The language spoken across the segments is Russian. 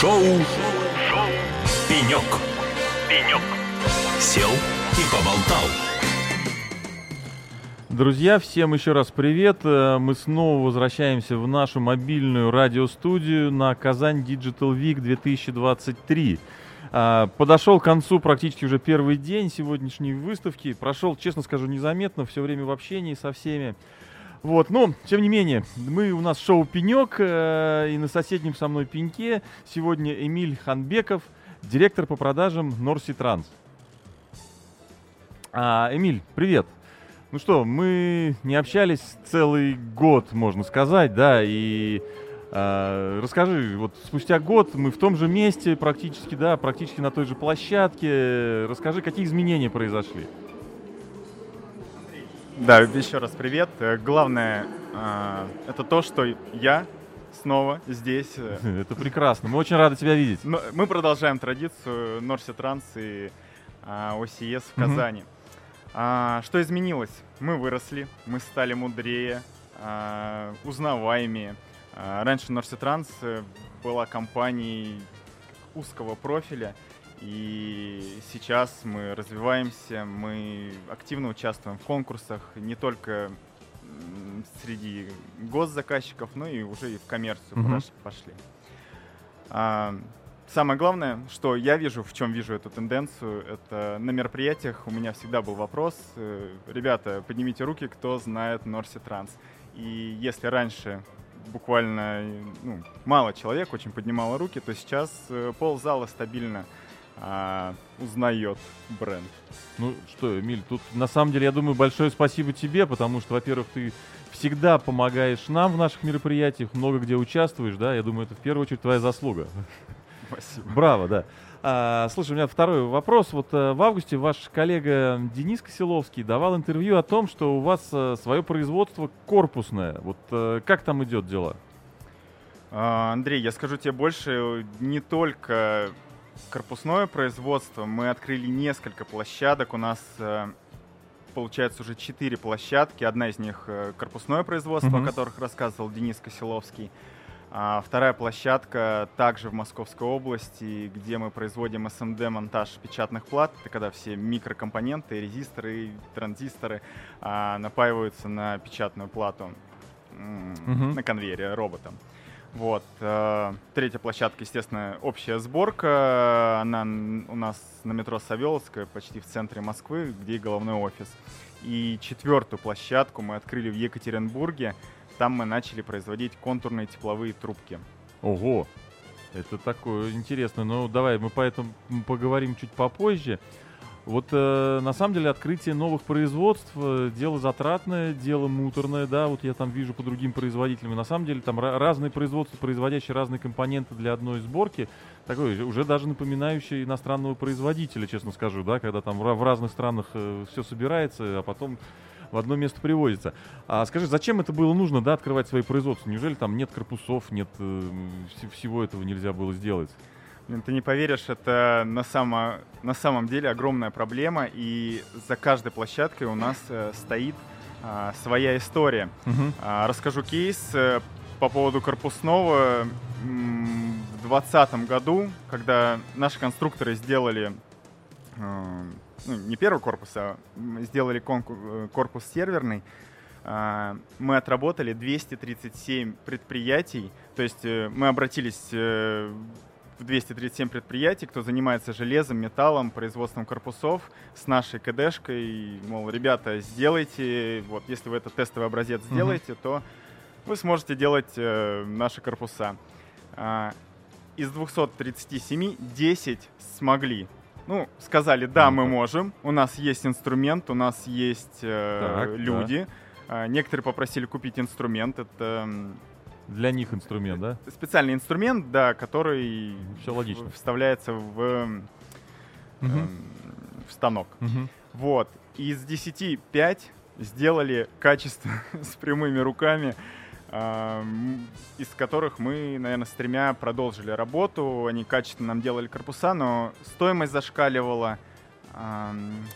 Шоу, Шоу. «Пенек». «Пенек». Сел и поболтал. Друзья, всем еще раз привет. Э, Мы снова возвращаемся в нашу мобильную радиостудию на Казань Digital Week 2023. А, Подошел к концу практически уже первый день сегодняшней выставки. Прошел, честно скажу, незаметно, все время в общении со всеми. Вот, но, тем не менее, мы у нас шоу «Пенек», э, и на соседнем со мной пеньке сегодня Эмиль Ханбеков, директор по продажам Норси Транс. А, Эмиль, привет. Ну что, мы не общались целый год, можно сказать, да, и а, расскажи, вот спустя год мы в том же месте практически, да, практически на той же площадке. Расскажи, какие изменения произошли? Да, еще раз привет. Э, Главное, а, это то, что я снова здесь. Э, Это прекрасно, мы очень рады тебя видеть. но Мы продолжаем традицию Норси Транс и а, OCS в. Казани. А, Что изменилось? Мы выросли, мы стали мудрее, а, узнаваемее. А, Раньше Норси Транс э, была компанией узкого профиля, и сейчас мы развиваемся, мы активно участвуем в конкурсах, не только среди госзаказчиков, но и уже и в коммерцию Мгм. пош- пошли. А, Самое главное, что я вижу, в чем вижу эту тенденцию, это на мероприятиях у меня всегда был вопрос, э, ребята, поднимите руки, кто знает Норси Транс. И если раньше буквально ну, мало человек очень поднимало руки, то сейчас э, ползала стабильно а, узнает бренд. Ну что, Эмиль, тут на самом деле, я думаю, большое спасибо тебе, потому что, во-первых, ты всегда помогаешь нам в наших мероприятиях, много где участвуешь, да, я думаю, это в первую очередь твоя заслуга. Спасибо. Браво, да. А, слушай, у меня второй вопрос. Вот э, в августе ваш коллега Денис Косиловский давал интервью о том, что у вас э, свое производство корпусное. Вот э, как там идет дело? А, Андрей, я скажу тебе больше, не только корпусное производство, мы открыли несколько площадок, у нас э, получается уже четыре площадки, одна из них э, корпусное производство, Мгм. о которых рассказывал Денис Косиловский, А вторая площадка также в Московской области, где мы производим SMD-монтаж печатных плат. Это когда все микрокомпоненты, резисторы, транзисторы а, напаиваются на печатную плату Мгм. на конвейере роботом. Вот. э, Третья площадка, естественно, общая сборка. Она у нас на метро Савеловская, почти в центре Москвы, где и головной офис. И четвертую площадку мы открыли в Екатеринбурге. Там мы начали производить контурные тепловые трубки. Ого, это такое интересное. Ну, давай, мы поэтому поговорим чуть попозже. Вот э, на самом деле открытие новых производств э, дело затратное, дело муторное, да, вот я там вижу по другим производителям. На самом деле там ра- разные производства, производящие разные компоненты для одной сборки, такой же- уже даже напоминающий иностранного производителя, честно скажу, да, когда там в, в разных странах все собирается, а потом в одно место привозится. А скажи, зачем это было нужно, да, открывать свои производства? Неужели там нет корпусов, нет э, вс- всего этого нельзя было сделать? Ты не поверишь, это на, само, на самом деле огромная проблема, и за каждой площадкой у нас э, стоит а, своя история. А, Расскажу кейс э, по поводу корпусного. В 2020 году, когда наши конструкторы сделали э, ну, не первый корпус, а сделали э, корпус серверный, а, мы отработали 237 предприятий, то есть мы обратились в 237 предприятий, кто занимается железом, металлом, производством корпусов с нашей КДшкой, мол, ребята, сделайте, вот если вы этот тестовый образец Мгм. сделаете, то вы сможете делать э, наши корпуса. А, из 237 10 смогли. Ну, сказали, да, мы Ну-ка. можем, у нас есть инструмент, у нас есть э, Так, да. люди. А, некоторые попросили купить инструмент, это Для них инструмент, да? специальный инструмент, да, который Всё логично. вставляется в, эм, Мгм. эм, в станок. Мгм. Вот. Из 10 5 сделали качество с прямыми руками, ам, из которых мы, наверное, с тремя продолжили работу. Они качественно нам делали корпуса, но стоимость зашкаливала,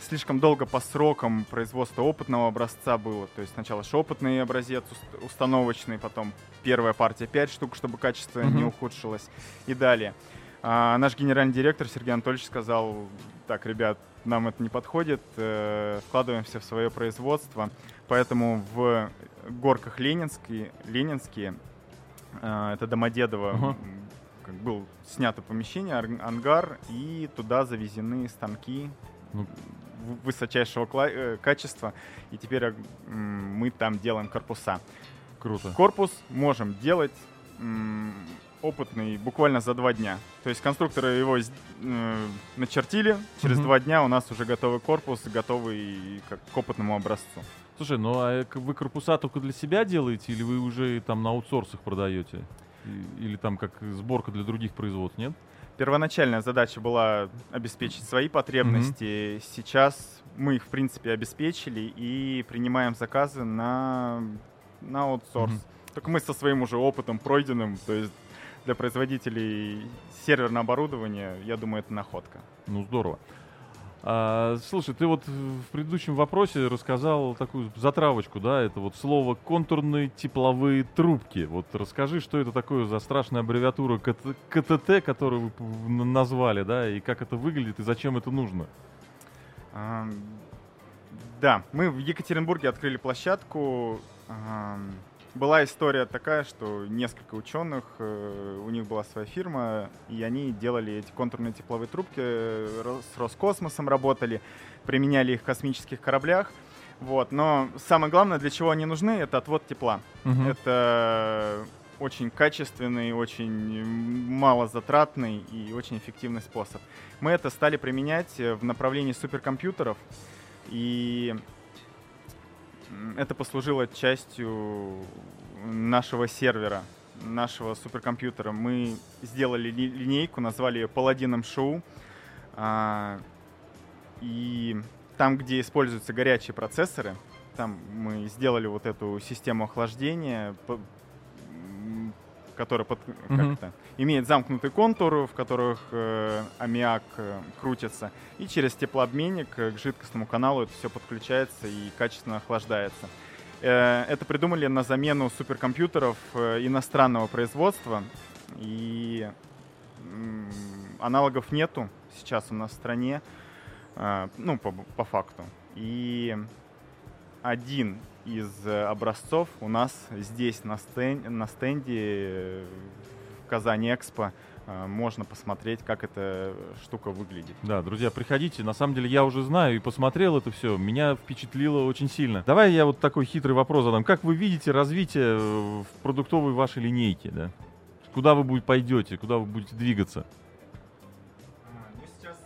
слишком долго по срокам производства опытного образца было. То есть сначала же опытный образец установочный, потом первая партия 5 штук, чтобы качество mm-hmm. не ухудшилось и далее. А наш генеральный директор Сергей Анатольевич сказал, так, ребят, нам это не подходит, э, вкладываемся в свое производство, поэтому в горках Ленинские, Ленинские э, это Домодедово, uh-huh. как был снято помещение, ангар, и туда завезены станки ну, высочайшего э, качества, и теперь э, мы там делаем корпуса. Круто. Корпус можем делать опытный буквально за два дня. То есть конструкторы его э, начертили, через mm-hmm. два дня у нас уже готовый корпус, готовый как, к опытному образцу. Слушай, ну а вы корпуса только для себя делаете или вы уже там на аутсорсах продаете? Или там как сборка для других производств, нет? Первоначальная задача была обеспечить свои потребности. Mm-hmm. Сейчас мы их, в принципе, обеспечили и принимаем заказы на, на аутсорс. Mm-hmm. Только мы со своим уже опытом пройденным, то есть для производителей серверное оборудование, я думаю, это находка. Ну, здорово. А, слушай, ты вот в предыдущем вопросе рассказал такую затравочку, да, это вот слово контурные тепловые трубки. Вот расскажи, что это такое за страшная аббревиатура КТТ, которую вы назвали, да, и как это выглядит, и зачем это нужно? А, да, мы в Екатеринбурге открыли площадку. Была история такая, что несколько ученых, э, у них была своя фирма, и они делали эти контурные тепловые трубки, э, с Роскосмосом работали, применяли их в космических кораблях. Вот. Но самое главное, для чего они нужны, это отвод тепла. Угу. Это очень качественный, очень малозатратный и очень эффективный способ. Мы это стали применять в направлении суперкомпьютеров. И это послужило частью нашего сервера, нашего суперкомпьютера. Мы сделали линейку, назвали ее Паладином Шоу. А, и там, где используются горячие процессоры, там мы сделали вот эту систему охлаждения, которая под, mm-hmm. как имеет замкнутый контур, в которых э, аммиак э, крутится, и через теплообменник э, к жидкостному каналу это все подключается и качественно охлаждается. Э, это придумали на замену суперкомпьютеров э, иностранного производства, и э, аналогов нету сейчас у нас в стране, э, ну, по, по факту. И один из э, образцов у нас здесь на, стен, на стенде э, в Казани Экспо э, можно посмотреть, как эта штука выглядит. Да, друзья, приходите. На самом деле я уже знаю и посмотрел это все. Меня впечатлило очень сильно. Давай я вот такой хитрый вопрос задам. Как вы видите развитие в продуктовой вашей линейке? Да? Куда вы будете пойдете? Куда вы будете двигаться? А, ну, сейчас,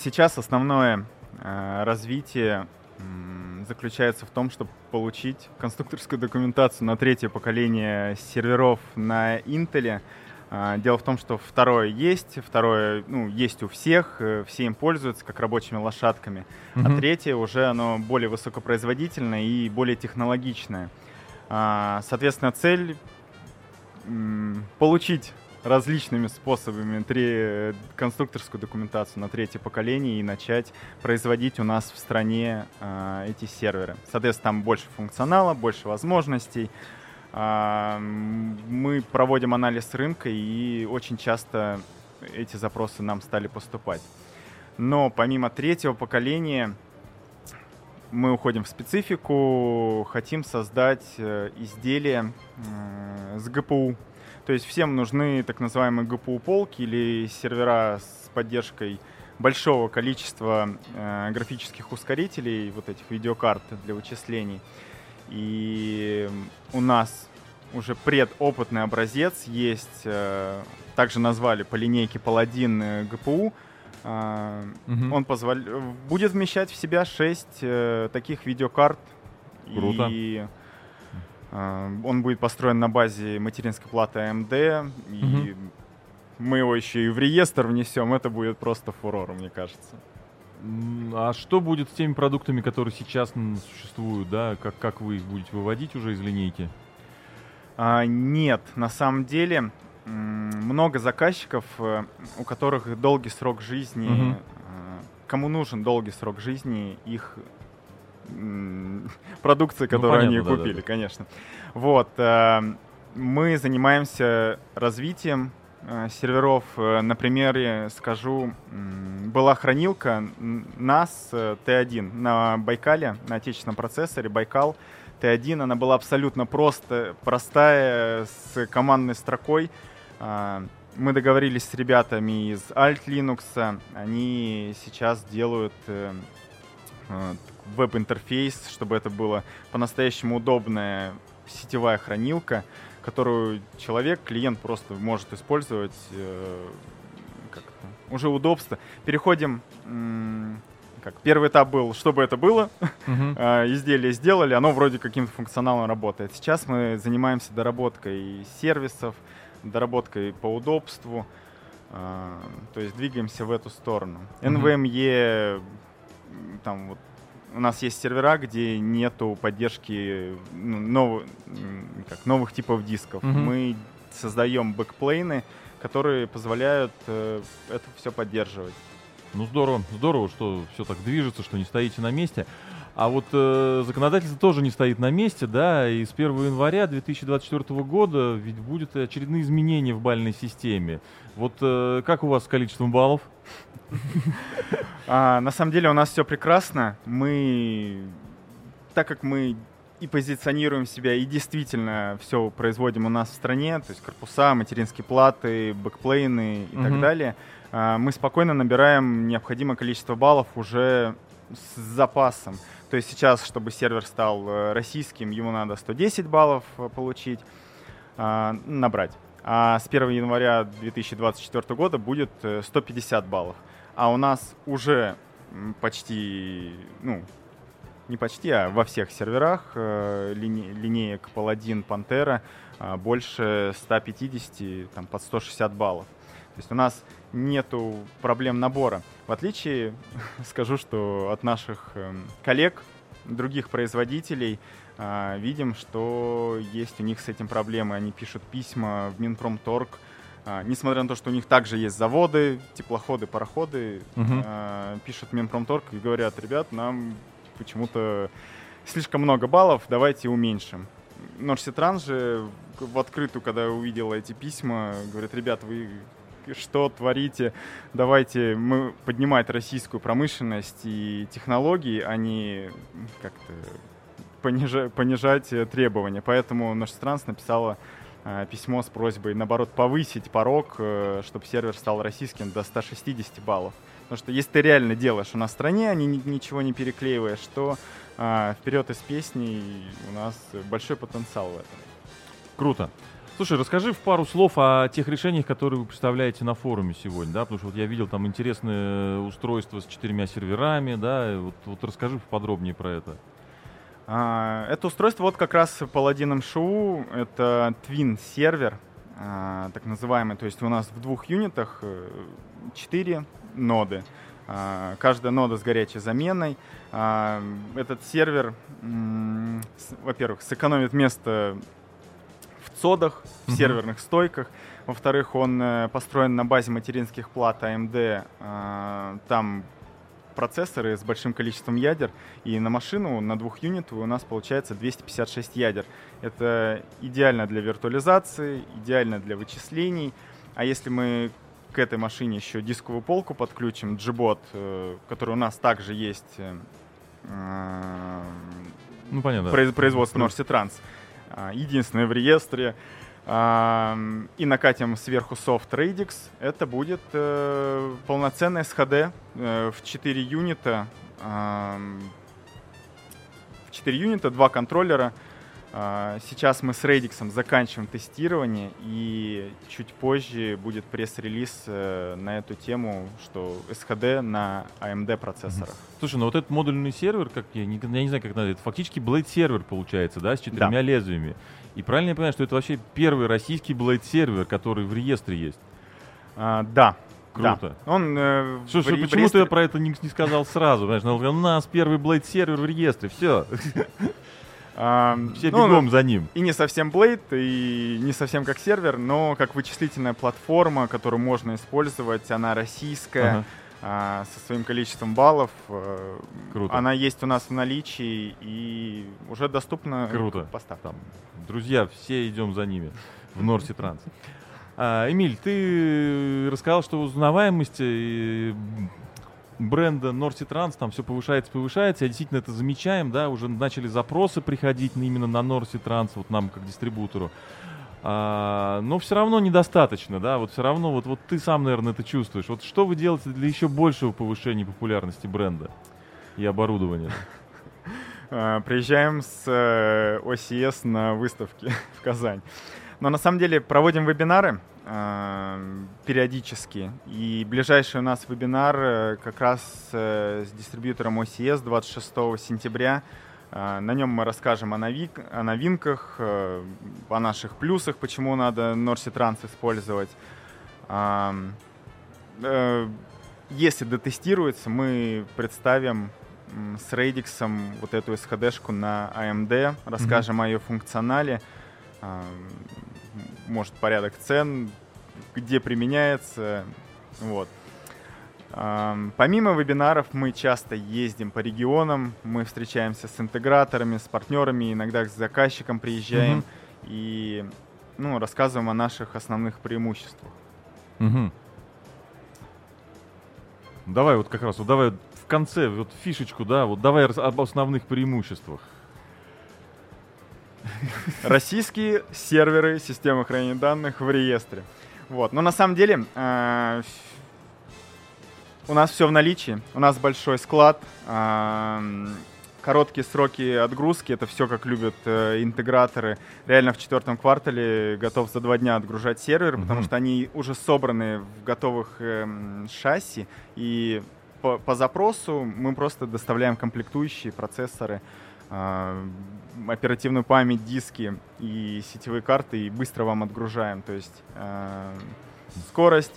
сейчас основное развитие заключается в том, чтобы получить конструкторскую документацию на третье поколение серверов на Intel. А, дело в том, что второе есть, второе ну, есть у всех, э, все им пользуются как рабочими лошадками, mm-hmm. а третье уже оно более высокопроизводительное и более технологичное. А, соответственно, цель получить различными способами три, конструкторскую документацию на третье поколение и начать производить у нас в стране э, эти серверы. Соответственно, там больше функционала, больше возможностей. Э, мы проводим анализ рынка и очень часто эти запросы нам стали поступать. Но помимо третьего поколения мы уходим в специфику, хотим создать э, изделие э, с ГПУ то есть всем нужны так называемые GPU-полки или сервера с поддержкой большого количества э, графических ускорителей, вот этих видеокарт для вычислений. И у нас уже предопытный образец есть, э, также назвали по линейке Paladin GPU. Э, угу. Он позволь... будет вмещать в себя 6 э, таких видеокарт. Круто. И он будет построен на базе материнской платы AMD, и угу. мы его еще и в реестр внесем, это будет просто фурор, мне кажется. А что будет с теми продуктами, которые сейчас существуют, да? Как, как вы их будете выводить уже из линейки? А, нет, на самом деле много заказчиков, э, у которых долгий срок жизни угу. кому нужен долгий срок жизни их продукции, ну, которую ну, понятно, они купили, да, да. конечно. Вот. Э, мы занимаемся развитием э, серверов. Э, на примере скажу, была хранилка NAS T1 на Байкале, на отечественном процессоре Байкал T1. Она была абсолютно просто, простая, с командной строкой. Мы договорились с ребятами из Alt Linux. Они сейчас делают веб-интерфейс, чтобы это было по-настоящему удобная сетевая хранилка, которую человек, клиент просто может использовать э, уже удобство. Переходим как первый этап был, чтобы это было, uh-huh. изделие сделали, оно вроде каким-то функционалом работает. Сейчас мы занимаемся доработкой сервисов, доработкой по удобству, а, то есть двигаемся в эту сторону. Uh-huh. NVMe, там вот у нас есть сервера, где нету поддержки ну, нов, как, новых типов дисков. Mm-hmm. Мы создаем бэкплейны, которые позволяют э, это все поддерживать. Ну здорово, здорово, что все так движется, что не стоите на месте. А вот э, законодательство тоже не стоит на месте, да, и с 1 января 2024 года ведь будут очередные изменения в бальной системе. Вот э, как у вас с количеством баллов? А, на самом деле у нас все прекрасно. Мы, так как мы и позиционируем себя, и действительно все производим у нас в стране, то есть корпуса, материнские платы, бэкплейны и так далее, а, мы спокойно набираем необходимое количество баллов уже с запасом. То есть сейчас, чтобы сервер стал э, российским, ему надо 110 баллов э, получить, а, набрать. А с 1 января 2024 года будет 150 э, баллов а у нас уже почти, ну, не почти, а во всех серверах лине, линеек Paladin, Pantera э, больше 150, там, под 160 баллов. То есть у нас нету проблем набора. В отличие, скажу, что от наших э, коллег, других производителей, э, видим, что есть у них с этим проблемы. Они пишут письма в Минпромторг, а, несмотря на то, что у них также есть заводы, теплоходы, пароходы, угу. а, пишут Минпромторг и говорят, ребят, нам почему-то слишком много баллов, давайте уменьшим. Норситранс же в открытую, когда увидела эти письма, говорит, ребят, вы что творите, давайте мы поднимать российскую промышленность и технологии, а не как-то понижать, понижать требования. Поэтому Норситранс написала Э, письмо с просьбой, наоборот, повысить порог, э, чтобы сервер стал российским до 160 баллов. Потому что если ты реально делаешь у нас в стране, а не, ничего не переклеиваешь, то а, вперед из песни у нас большой потенциал в этом. Круто. Слушай, расскажи в пару слов о тех решениях, которые вы представляете на форуме сегодня, да, потому что вот я видел там интересное устройство с четырьмя серверами, да, вот, вот расскажи подробнее про это. А, это устройство вот как раз Paladin MSHU, это Twin сервер, а, так называемый, то есть у нас в двух юнитах 4 э, ноды. А, каждая нода с горячей заменой. Этот сервер, во-первых, сэкономит место в цодах, в серверных стойках. Во-вторых, он э, построен на базе материнских плат AMD. Там процессоры с большим количеством ядер, и на машину, на двух юнитов у нас получается 256 ядер. Это идеально для виртуализации, идеально для вычислений. А если мы к этой машине еще дисковую полку подключим, Gbot, э, который у нас также есть, э, ну, понятно, производство North Trans, а, единственное в реестре, и накатим сверху софт Radix, это будет э, полноценный SHD э, в 4 юнита. В 4 юнита, 2 контроллера. Э, сейчас мы с Radix заканчиваем тестирование, и чуть позже будет пресс-релиз э, на эту тему, что SHD на AMD процессорах. Слушай, ну вот этот модульный сервер, как я не, я не знаю, как надо, это фактически Blade сервер получается, да, с четырьмя да. лезвиями. И правильно я понимаю, что это вообще первый российский Blade сервер, который в реестре есть? А, да. Круто. Да. Он, э, Слушай, в, почему в реестре... ты про это не, не сказал сразу? Знаешь, ну, у нас первый Blade сервер в реестре, все. А, Все ну, бегом за ним. И не совсем Blade, и не совсем как сервер, но как вычислительная платформа, которую можно использовать, она российская. Ага. а, со своим количеством баллов. Э, Круто. Она есть у нас в наличии и уже доступна Круто. Там, друзья, все идем за ними в Норси Транс. А, Эмиль, ты рассказал, что узнаваемость э, бренда Норси Транс там все повышается, повышается. Я действительно это замечаем, да, уже начали запросы приходить именно на Норси Транс, вот нам как дистрибутору. А, но все равно недостаточно, да, вот все равно, вот, вот ты сам, наверное, это чувствуешь. Вот что вы делаете для еще большего повышения популярности бренда и оборудования? А, Приезжаем с э, OCS на выставки в Казань. Но на самом деле проводим вебинары периодически. И ближайший у нас вебинар э, как раз э, с дистрибьютором OCS 26 сентября. А, На нем мы расскажем о, новик- о новинках, э, о наших плюсах, почему надо Норси Транс использовать. Э, Если дотестируется, мы представим с Radix вот эту SHD-шку на AMD, расскажем о ее функционале, может порядок цен, где применяется, вот. Помимо вебинаров мы часто ездим по регионам, мы встречаемся с интеграторами, с партнерами, иногда с заказчиком приезжаем Мгм. и ну, рассказываем о наших основных преимуществах. Мгм. Давай вот как раз, вот давай в конце вот фишечку, да, вот давай об основных преимуществах. Российские серверы системы хранения данных в реестре. Вот. Но на самом деле э, у нас все в наличии. У нас большой склад. эм, Короткие сроки отгрузки, это все как любят э, интеграторы. Реально в четвертом квартале готов за два дня отгружать сервер, потому Мгм. что они уже собраны в готовых эм, шасси. И по, по запросу мы просто доставляем комплектующие процессоры, оперативную память, диски и сетевые карты и быстро вам отгружаем. То есть а, скорость.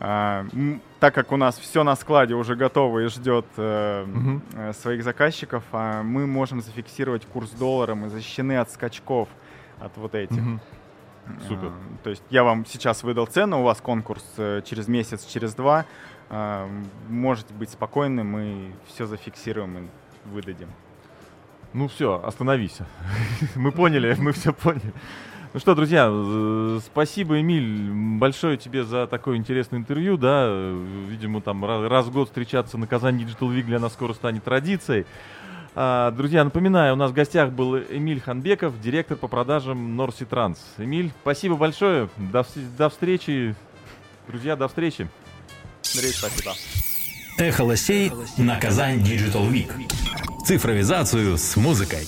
м, так как у нас все на складе уже готово и ждет э, э, своих заказчиков, а, мы можем зафиксировать курс доллара, мы защищены от скачков, от вот этих. Мгм. Супер. То есть я вам сейчас выдал цену, у вас конкурс э, через месяц, через два. Можете быть спокойны, мы все зафиксируем и выдадим. Ну все, остановись. Мы поняли, мы все поняли. Ну что, друзья, спасибо, Эмиль, большое тебе за такое интересное интервью, да, видимо, там ра- раз в год встречаться на Казань Digital Week для нас скоро станет традицией. А, друзья, напоминаю, у нас в гостях был Эмиль Ханбеков, директор по продажам Норси Транс. Эмиль, спасибо большое, до, до встречи, друзья, до встречи. Андрей, спасибо. Эхо Лосей на Казань Digital Week. Цифровизацию с музыкой.